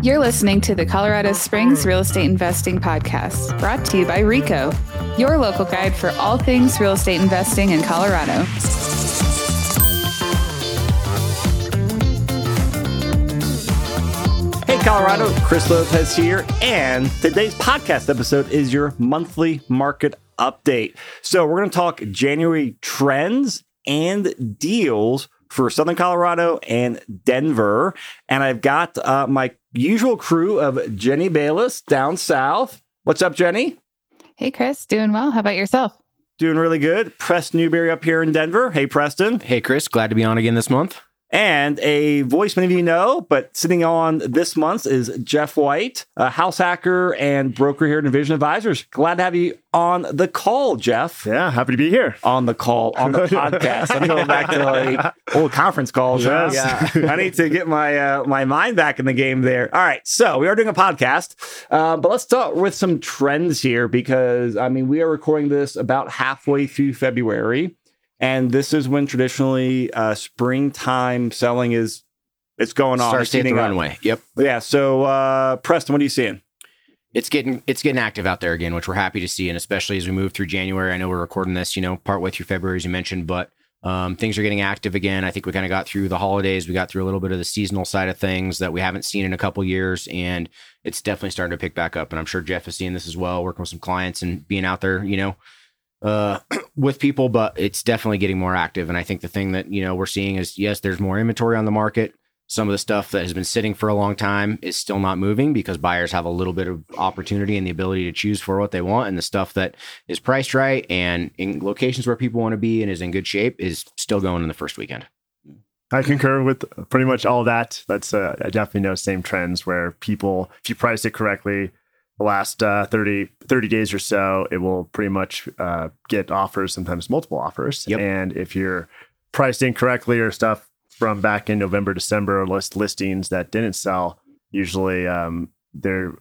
You're listening to the Colorado Springs Real Estate Investing Podcast, brought to you by RICO, your local guide for all things real estate investing in Colorado. Hey, Colorado, Chris Lopez here, and today's podcast episode is your monthly market update. So, we're going to talk January trends and deals for Southern Colorado and Denver. And I've got uh, my usual crew of Jenny Bayless down south. What's up, Jenny? Hey, Chris, doing well. How about yourself? Doing really good. Preston Newberry up here in Denver. Hey, Preston. Hey, Chris, glad to be on again this month. And a voice many of you know, but sitting on this month is Jeff White, a house hacker and broker here at Envision Advisors. Glad to have you on the call, Jeff. Yeah, happy to be here. On the call, on the podcast. I'm going back to like old conference calls. Yes. Yeah, I need to get my uh, my mind back in the game there. All right, so we are doing a podcast, uh, but let's start with some trends here because I mean we are recording this about halfway through February. And this is when traditionally uh, springtime selling is it's going on. Start It's the heating up. runway. Yep. Yeah. So uh, Preston, what are you seeing? It's getting it's getting active out there again, which we're happy to see, and especially as we move through January. I know we're recording this, you know, partway through February, as you mentioned, but um, things are getting active again. I think we kind of got through the holidays. We got through a little bit of the seasonal side of things that we haven't seen in a couple years, and it's definitely starting to pick back up. And I'm sure Jeff is seeing this as well, working with some clients and being out there, you know, uh, with people. But it's definitely getting more active. And I think the thing that you know we're seeing is yes, there's more inventory on the market. Some of the stuff that has been sitting for a long time is still not moving because buyers have a little bit of opportunity and the ability to choose for what they want. And the stuff that is priced right and in locations where people want to be and is in good shape is still going in the first weekend. I concur with pretty much all that. That's uh, I definitely know same trends where people, if you price it correctly, the last uh, 30, 30 days or so, it will pretty much uh, get offers, sometimes multiple offers. Yep. And if you're priced incorrectly or stuff from back in November, December, list listings that didn't sell, usually um, they're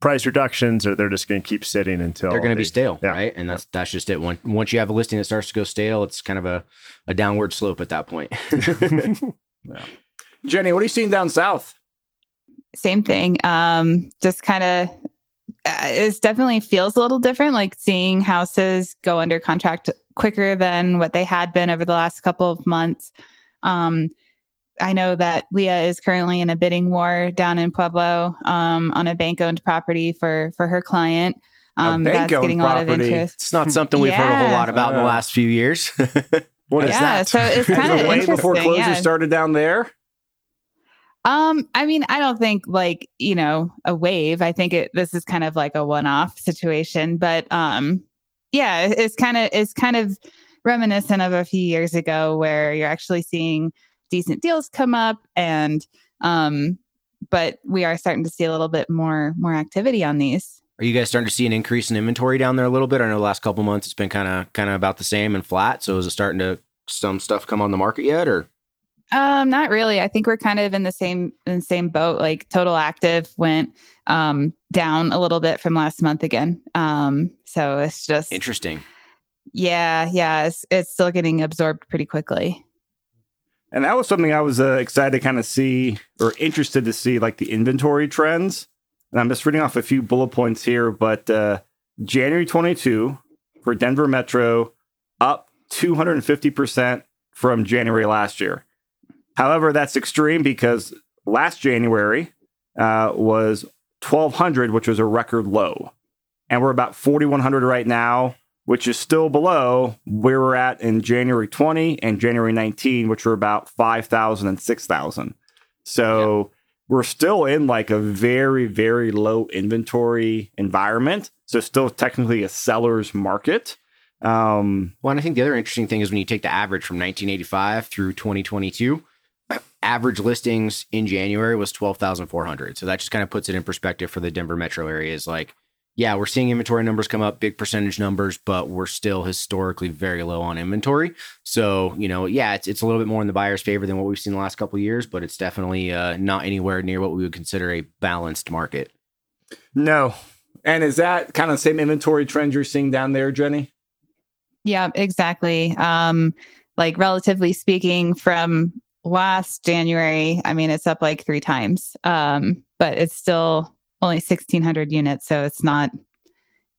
price reductions or they're just going to keep sitting until They're going to be stale, yeah. right? And that's that's just it. Once once you have a listing that starts to go stale, it's kind of a, a downward slope at that point. Jenny, what are you seeing down south? Same thing. Um, just kind of, it definitely feels a little different, like seeing houses go under contract quicker than what they had been over the last couple of months. Um, I know that Leah is currently in a bidding war down in Pueblo um, on a bank owned property for for her client. Um, that's bank-owned getting a lot of property. interest. it's not something we've heard a whole lot about in the Uh. last few years. What is yeah, that? so it's Is kind it of way interesting. before closure yeah. started down there? Um, I mean, I don't think like, you know, a wave. I think it this is kind of like a one-off situation, but um yeah, it's kind of it's kind of reminiscent of a few years ago where you're actually seeing decent deals come up and um but we are starting to see a little bit more more activity on these. Are you guys starting to see an increase in inventory down there a little bit? I know the last couple months it's been kind of kind of about the same and flat. So is it starting to some stuff come on the market yet, or Um, not really. I think we're kind of in the same in the same boat. Like total active went um down a little bit from last month again. Um, so it's just interesting? Yeah, yeah, it's it's still getting absorbed pretty quickly. And that was something I was uh, excited to kind of see or interested to see, like the inventory trends. And I'm just reading off a few bullet points here, but uh, January 22 for Denver Metro up 250% from January last year. However, that's extreme because last January uh, was 1200, which was a record low. And we're about 4100 right now, which is still below where we're at in January 20 and January 19, which were about 5,000 and 6,000. So we're still in like a very, very low inventory environment. So still technically a seller's market. Um, Well, and I think the other interesting thing is when you take the average from 1985 through 2022, average listings in January was 12,400. So that just kind of puts it in perspective for the Denver metro area is like, yeah, we're seeing inventory numbers come up, big percentage numbers, but we're still historically very low on inventory. So, you know, yeah, it's, it's a little bit more in the buyer's favor than what we've seen the last couple of years, but it's definitely uh, not anywhere near what we would consider a balanced market. no. And is that kind of the same inventory trend you're seeing down there, Jenny? Yeah, exactly. Um, like relatively speaking, from last January, I mean, it's up like three times, um, but it's still only 1,600 units. So it's not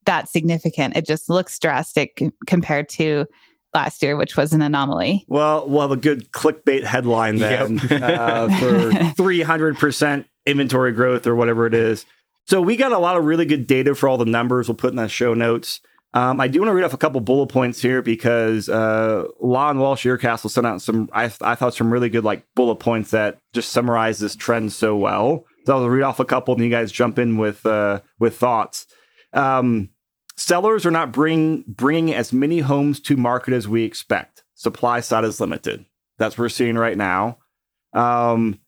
that significant. It just looks drastic compared to last year, which was an anomaly. Well, we'll have a good clickbait headline then yep. uh, for 300% inventory growth or whatever it is. So we got a lot of really good data for all the numbers. We'll put in the show notes. Um, I do want to read off a couple bullet points here because uh, Lon Welsh Your Castle sent out some, I, I thought, some really good like bullet points that just summarize this trend so well. So I'll read off a couple, and you guys jump in with uh, with thoughts. Um, sellers are not bring, bringing as many homes to market as we expect. Supply side is limited. That's what we're seeing right now. Um,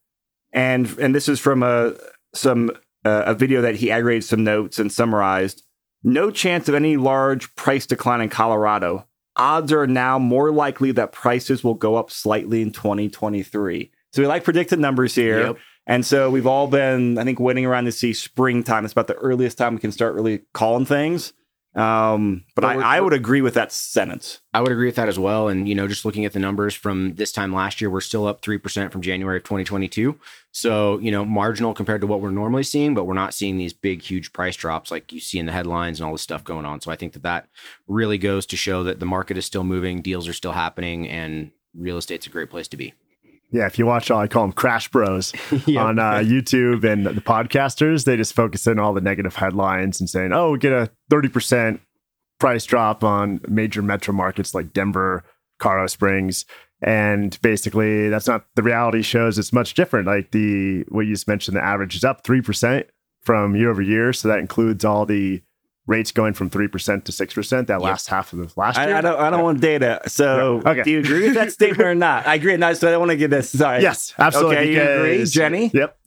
and and this is from a some uh, a video that he aggregated some notes and summarized. No chance of any large price decline in Colorado. Odds are now more likely that prices will go up slightly in 2023. So we like predicted numbers here. Yep. And so we've all been, I think, waiting around to see springtime. It's about the earliest time we can start really calling things. Um, but I, I, would agree with that sentence. I would agree with that as well. And, you know, just looking at the numbers from this time last year, we're still up 3% from January of 2022. So, you know, marginal compared to what we're normally seeing, but we're not seeing these big, huge price drops like you see in the headlines and all this stuff going on. So I think that that really goes to show that the market is still moving, deals are still happening, and real estate's a great place to be. Yeah, if you watch, all I call them Crash Bros yep. on uh, YouTube and the podcasters, they just focus in all the negative headlines and saying, "Oh, we get a thirty percent price drop on major metro markets like Denver, Colorado Springs." And basically, that's not the reality. Shows it's much different. Like the what you just mentioned, the average is up three percent from year over year, so that includes all the rates going from 3% to 6% that last half of the last year. I, I don't, I don't yeah. want data. So yeah. okay. do you agree with that statement or not? I agree. Not, so I don't want to get this. Sorry. Yes, absolutely. Okay, you agree, Jenny? Yep.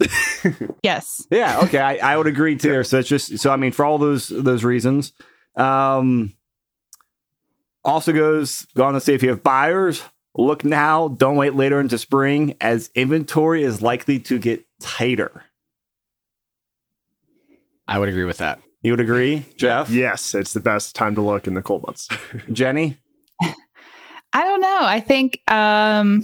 yes. Yeah. Okay. I, I would agree too. Yeah. So it's just, so I mean, for all those, those reasons, um, also goes, go on to say if you have buyers, look now, don't wait later into spring as inventory is likely to get tighter. I would agree with that. You would agree, Jeff? Yes, it's the best time to look in the cold months. Jenny? I don't know. I think um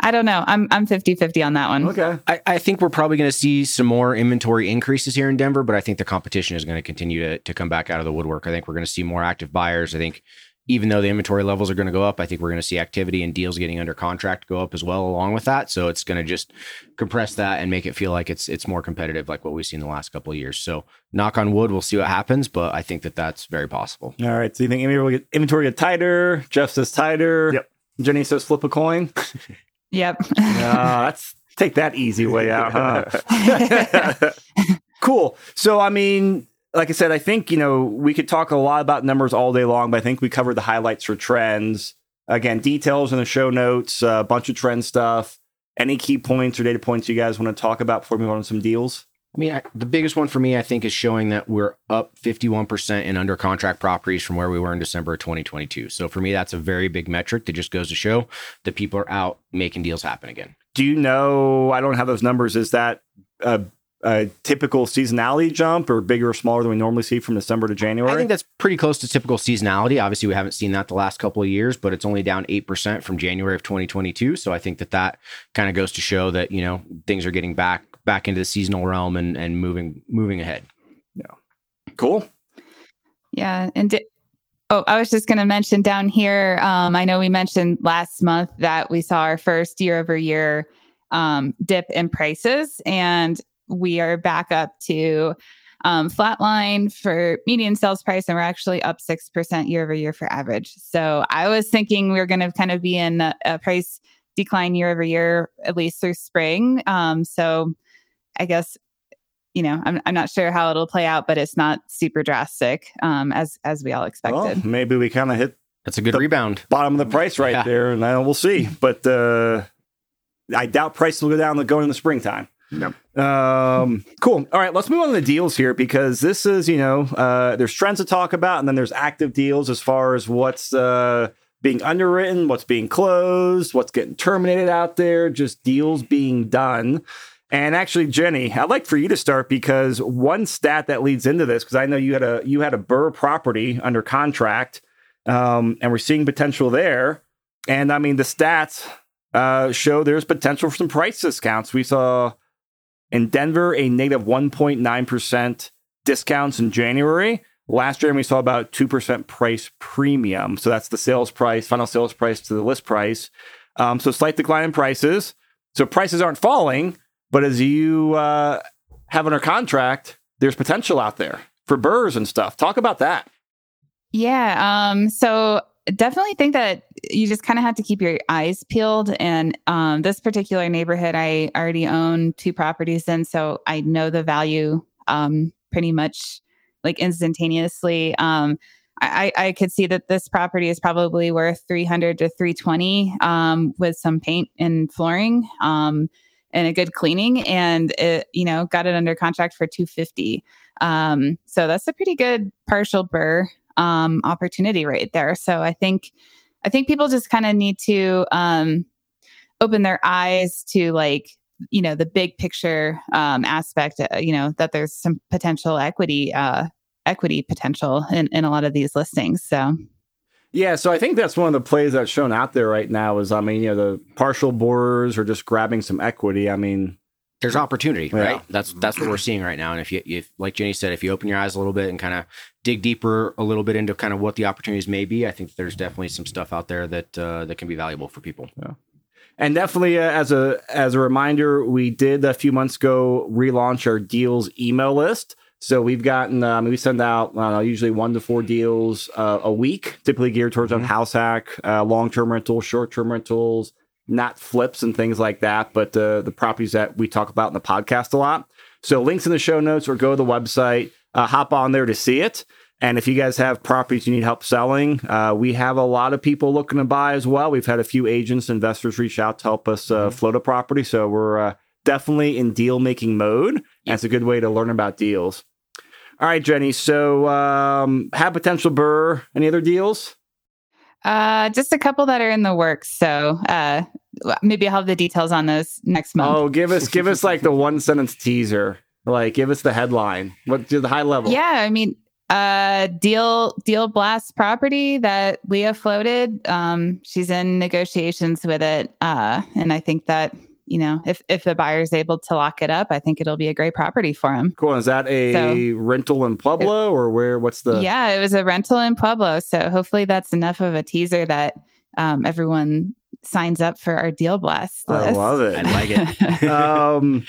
I don't know. I'm I'm 50-50 on that one. Okay. I, I think we're probably going to see some more inventory increases here in Denver, but I think the competition is going to continue to, to come back out of the woodwork. I think we're going to see more active buyers. I think even though the inventory levels are going to go up, I think we're going to see activity and deals getting under contract go up as well along with that. So it's going to just compress that and make it feel like it's it's more competitive, like what we've seen the last couple of years. So knock on wood, we'll see what happens, but I think that that's very possible. All right. So you think inventory will get, inventory get tighter? Jeff says tighter. Yep. Jenny says flip a coin. yep. uh, that's take that easy way out. Huh? cool. So I mean like I said, I think, you know, we could talk a lot about numbers all day long, but I think we covered the highlights for trends. Again, details in the show notes, a uh, bunch of trend stuff. Any key points or data points you guys want to talk about before we move on to some deals? I mean, I, the biggest one for me, I think, is showing that we're up 51% in under contract properties from where we were in December of 2022. So for me, that's a very big metric that just goes to show that people are out making deals happen again. Do you know? I don't have those numbers. Is that a a typical seasonality jump or bigger or smaller than we normally see from December to January? I think that's pretty close to typical seasonality. Obviously, we haven't seen that the last couple of years, but it's only down 8% from January of 2022. So I think that that kind of goes to show that, you know, things are getting back back into the seasonal realm and and moving moving ahead. Yeah. Cool. Yeah, and di- Oh, I was just going to mention down here. Um, I know we mentioned last month that we saw our first year over year um, dip in prices, and we are back up to um, flatline for median sales price, and we're actually up 6% year over year for average. So I was thinking we are going to kind of be in a, a, price decline year over year, at least through spring. Um, so I guess, you know, I'm, I'm not sure how it'll play out, but it's not super drastic um, as, as we all expected. Well, maybe we kind of hit that's a good rebound. Bottom of the price right yeah. there, and then we'll see. But uh, I doubt prices will go down going in the springtime. No. Um, cool. All right, let's move on to the deals here because this is, you know, uh, there's trends to talk about, and then there's active deals as far as what's uh, being underwritten, what's being closed, what's getting terminated out there, just deals being done. And actually, Jenny, I'd like for you to start because one stat that leads into this, because I know you had a you had a BRRRR property under contract, um, and we're seeing potential there. And I mean, the stats uh, show there's potential for some price discounts. We saw in Denver a negative 1.9% discounts in January. Last year, we saw about 2% price premium. So that's the sales price, final sales price to the list price. Um, so slight decline in prices. So prices aren't falling, but as you uh, have under contract, there's potential out there for BRRRRs and stuff. Talk about that. Yeah. Um, so definitely think that you just kind of have to keep your eyes peeled. And um, this particular neighborhood, I already own two properties in, so I know the value um, pretty much like instantaneously. Um, I, I could see that this property is probably worth 300 to 320 um, with some paint and flooring um, and a good cleaning and it you know got it under contract for 250 um, so that's a pretty good partial BRRRR um, opportunity right there so i think i think people just kind of need to um, open their eyes to like you know the big picture um, aspect uh, you know that there's some potential equity uh, equity potential in, in a lot of these listings so yeah, so I think that's one of the plays that's shown out there right now is I mean, you know, the partial BRRRRs are just grabbing some equity. I mean, there's opportunity, Yeah. right? That's that's what we're seeing right now. And if you, if like Jenny said, if you open your eyes a little bit and kind of dig deeper a little bit into kind of what the opportunities may be, I think there's definitely some stuff out there that uh, that can be valuable for people. and definitely uh, as a as a reminder, we did a few months ago relaunch our deals email list. So we've gotten um, we send out I don't know, usually one to four deals uh, a week, typically geared towards on house hack, uh, long term rentals, short term rentals, not flips and things like that, but uh, the properties that we talk about in the podcast a lot. So links in the show notes or go to the website, uh, hop on there to see it. And if you guys have properties you need help selling, uh, we have a lot of people looking to buy as well. We've had a few agents, investors reach out to help us uh, float a property. So we're uh, definitely in deal making mode. And it's a good way to learn about deals. All right, Jenny. So um, have potential BRRRR. Any other deals? Uh, just a couple that are in the works. So uh, maybe I'll have the details on those next month. Oh, give us give us like the one sentence teaser. Like, give us the headline. What to the high level? yeah, I mean, uh, deal deal blast property that Leah floated. Um, she's in negotiations with it, uh, and I think that you know if if the buyer's able to lock it up, I think it'll be a great property for him. Cool. Is that a So- rental in Pueblo or where? What's the? yeah, it was a rental in Pueblo, so hopefully that's enough of a teaser that um, everyone signs up for our deal blast. I love it. I like it. um,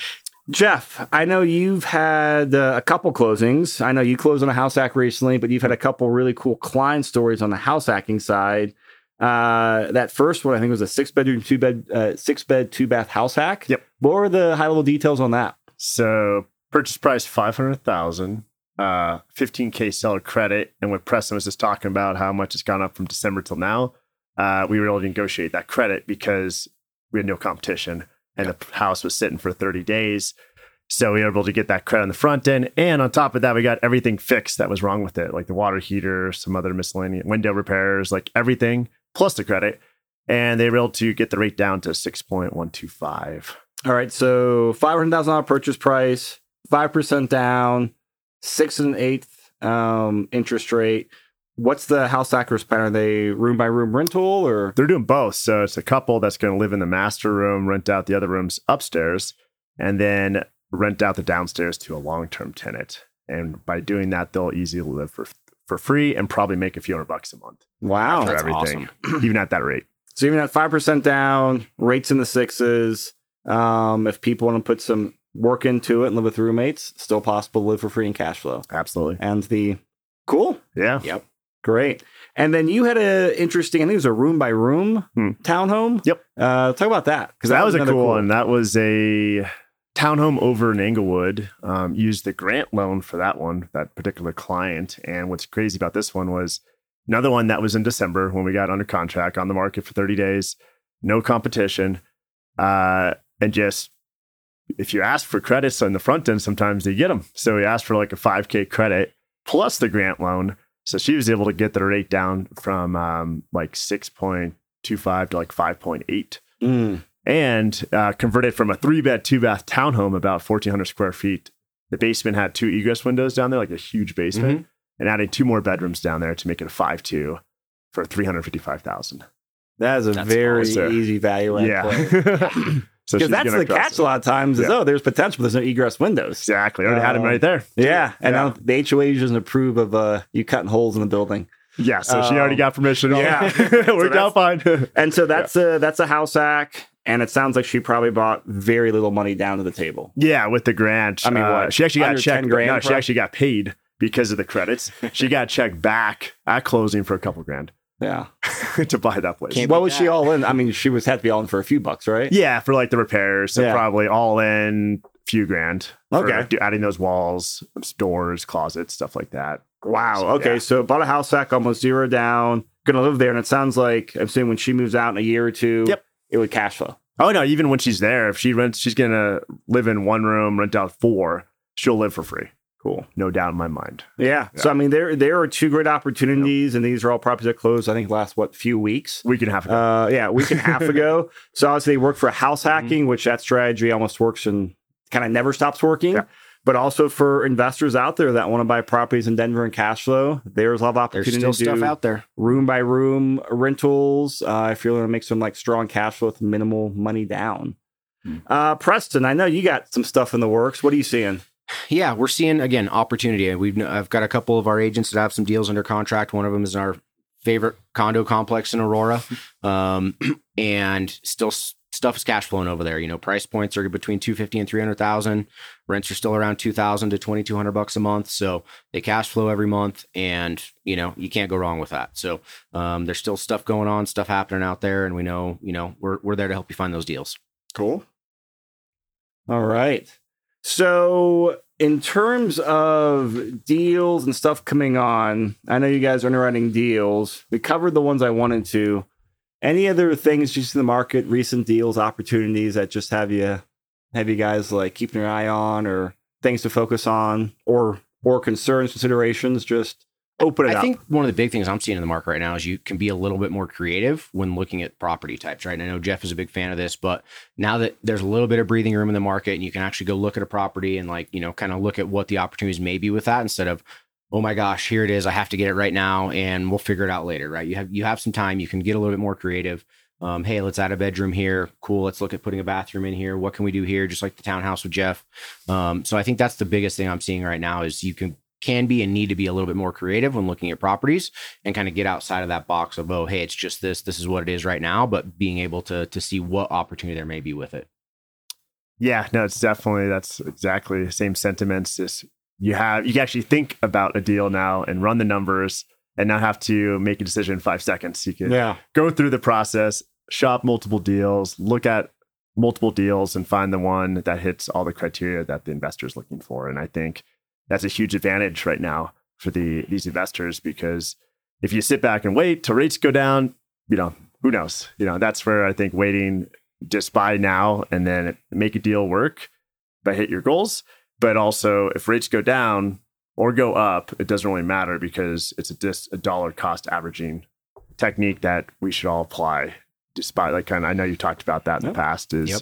Jeff, I know you've had uh, a couple closings. I know you closed on a house hack recently, but you've had a couple really cool client stories on the house hacking side. Uh, that first one, I think, was a six bedroom, two bed, uh, six bed, two bath house hack. Yep. What were the high level details on that? So purchase price five hundred thousand, uh, fifteen k seller credit, and what Preston was just talking about how much it's gone up from December till now, uh, we were able to negotiate that credit because we had no competition, and the house was sitting for thirty days. So we were able to get that credit on the front end, and on top of that, we got everything fixed that was wrong with it, like the water heater, some other miscellaneous window repairs, like everything plus the credit, and they were able to get the rate down to six point one two five. All right, so five hundred thousand dollar purchase price, five percent down, six and an eighth um, interest rate. What's the house hackers plan? Are they room by room rental or? They're doing both. So it's a couple that's going to live in the master room, rent out the other rooms upstairs, and then rent out the downstairs to a long term tenant. And by doing that, they'll easily live for for free and probably make a few hundred bucks a month Wow, for That's everything, even at that rate. So even at five percent down, rates in the sixes. Um, if people want to put some work into it and live with roommates, still possible to live for free and cash flow. Absolutely. And the cool, Yeah. Yep. great. And then you had a interesting, I think it was a room by room Hmm. townhome. Yep. Uh, talk about that because that, was, a another cool, one. That was a townhome over in Englewood. Um, used the grant loan for that one, that particular client. And what's crazy about this one was another one that was in December when we got under contract on the market for 30 days, no competition. Uh, and just if you ask for credits on the front end, sometimes they get them. So we asked for like a 5K credit plus the grant loan. So she was able to get the rate down from um, like 6.25 to like 5.8 Mm. And uh, converted from a three bed, two bath townhome, about 1,400 square feet. The basement had two egress windows down there, like a huge basement, and adding two more bedrooms down there to make it a 5 2 for 355000 That is a That's very awesome. easy value add yeah. play. so Because that's the catch it. a lot of times is Yeah. oh, there's potential, but there's no egress windows. Exactly. I already had him Um, right there. Yeah, and Yeah. I the HOA doesn't approve of uh, you cutting holes in the building. Yeah. So she already Um, got permission. yeah. Worked So out fine. And so that's a that's a house hack, and it sounds like she probably brought very little money down to the table. yeah. With the grant. I mean, uh, what, She actually got under checked. 10 grand, no, she actually got paid because of the credits. she got checked back at closing for a couple grand Yeah. to buy that place. Can't What beat was she all in? I mean, she was had to be all in for a few bucks, right? Yeah, for like the repairs. So Yeah. probably all in few grand. Okay. do- adding those walls, doors, closets, stuff like that. Wow. So, Okay. yeah. So bought a house back almost zero down. Gonna live there, and it sounds like I'm saying when she moves out in a year or two, Yep. It would cash flow. Oh no, even when she's there, if she rents, she's gonna live in one room, rent out four. She'll live for free. Cool. No doubt in my mind. Yeah. So I mean, there there are two great opportunities, and these are all properties that closed. I think last what few weeks. We can have it. Uh, yeah, week and a half ago. So obviously they work for house Mm-hmm. hacking, which that strategy almost works and kind of never stops working. Yeah. But also for investors out there that want to buy properties in Denver and cash flow, there's a lot of There's opportunity still to stuff out there. room by room rentals. Uh, if you're going to make some like strong cash flow with minimal money down. Hmm. Uh, Preston, I know you got some stuff in the works. What are you seeing? Yeah, we're seeing again opportunity. We've I've got a couple of our agents that have some deals under contract. One of them is in our favorite condo complex in Aurora, um, and still stuff is cash flowing over there. You know, price points are between two fifty and three hundred thousand. Rents are still around two thousand to twenty two hundred bucks a month. So they cash flow every month, and you know you can't go wrong with that. So um, there's still stuff going on, stuff happening out there, and we know you know we're we're there to help you find those deals. Cool. All right. So, in terms of deals and stuff coming on, I know you guys are underwriting deals. We covered the ones I wanted to. Any other things you see in the market, recent deals, opportunities that just have you have you guys like keeping your eye on or things to focus on or or concerns, considerations, just open it up. I up. think one of the big things I'm seeing in the market right now is you can be a little bit more creative when looking at property types, right? And I know Jeff is a big fan of this, but now that there's a little bit of breathing room in the market and you can actually go look at a property and like, you know, kind of look at what the opportunities may be with that instead of, oh my gosh, here it is. I have to get it right now and we'll figure it out later, right? You have you have some time, you can get a little bit more creative. Um, hey, let's add a bedroom here. Cool. Let's look at putting a bathroom in here. What can we do here? Just like the townhouse with Jeff. Um, so I think that's the biggest thing I'm seeing right now is you can can be and need to be a little bit more creative when looking at properties and kind of get outside of that box of oh hey it's just this this is what it is right now but being able to to see what opportunity there may be with it Yeah, no, it's definitely that's exactly the same sentiments. Just you have you can actually think about a deal now and run the numbers and not have to make a decision in five seconds. You can yeah. go through the process, shop multiple deals, look at multiple deals and find the one that hits all the criteria that the investor is looking for. And I think that's a huge advantage right now for the these investors because if you sit back and wait till rates go down, you know, who knows? You know, that's where I think waiting just buy now and then make a deal work but hit your goals. But also if rates go down or go up, it doesn't really matter because it's a just a dollar cost averaging technique that we should all apply despite like kind of I know you talked about that in Yep. the past is Yep.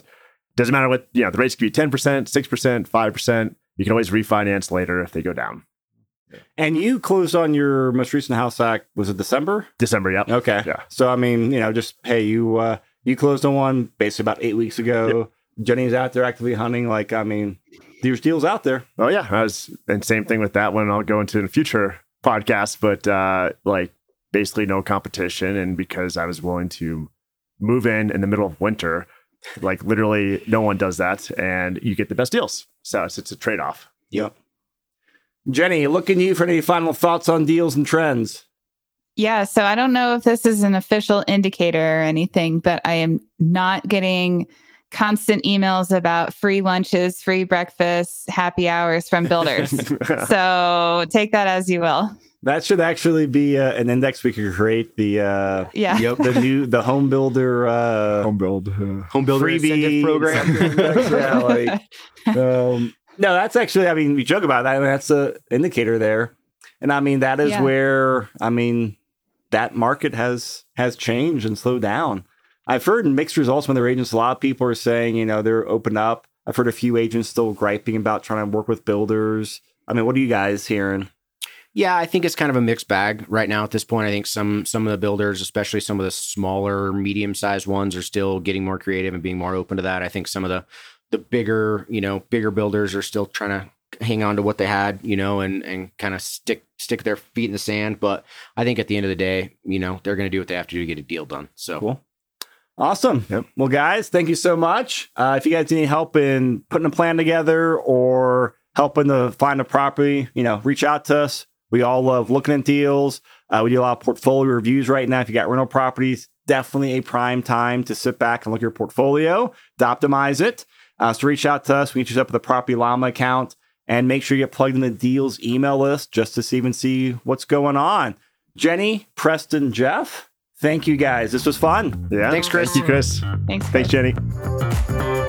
doesn't matter what you know the rates could be 10%, 6%, 5%. You can always refinance later if they go down. And you closed on your most recent house hack, was it December? December, yep. Okay. Yeah. So I mean, you know, just hey, you uh you closed on one basically about eight weeks ago. Jenny's out there actively hunting. Like, I mean, there's deals out there. Oh yeah, I was and same thing with that one. I'll go into in a future podcast, but uh, like basically no competition, and because I was willing to move in in the middle of winter, like literally no one does that, and you get the best deals. So it's, it's a trade off. Yep. Jenny, looking to you for any final thoughts on deals and trends. Yeah, so I don't know if this is an official indicator or anything, but I am not getting constant emails about free lunches, free breakfasts, happy hours from builders. so take that as you will. That should actually be uh, an index we could create. The uh, Yeah. yep the new the home builder uh, Home build. uh, home builder freebie program yeah, like, um, no, that's actually. I mean, we joke about that. I mean, that's a indicator there, and I mean that is Yeah. where I mean that market has has changed and slowed down. I've heard mixed results from their agents. A lot of people are saying, you know, they're open up. I've heard a few agents still griping about trying to work with builders. I mean, what are you guys hearing? Yeah, I think it's kind of a mixed bag right now at this point. I think some some of the builders, especially some of the smaller, medium sized ones, are still getting more creative and being more open to that. I think some of the the bigger, you know, bigger builders are still trying to hang on to what they had, you know, and and kind of stick stick their feet in the sand. But I think at the end of the day, you know, they're going to do what they have to do to get a deal done. So Cool. Awesome. Yep. Well, guys, thank you so much. Uh, if you guys need help in putting a plan together or helping to find a property, you know, reach out to us. We all love looking at deals. Uh, we do a lot of portfolio reviews right now. If you got rental properties, definitely a prime time to sit back and look at your portfolio to optimize it. Uh, so reach out to us. We you set up with a property llama account and make sure you get plugged in the deals email list just to see even see what's going on. Jenny, Preston, Jeff, thank you guys. This was fun. Yeah. Thanks, Chris. Thank you, Chris. Thanks. Thanks, Chris. Jenny.